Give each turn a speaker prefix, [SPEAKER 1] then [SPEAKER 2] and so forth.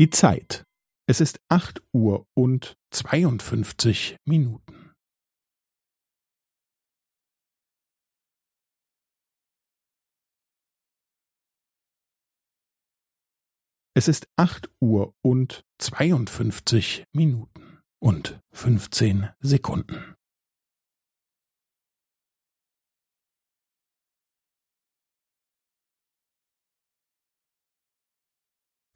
[SPEAKER 1] Die Zeit. Es ist acht Uhr und zweiundfünfzig Minuten. Es ist acht Uhr und zweiundfünfzig Minuten und fünfzehn Sekunden.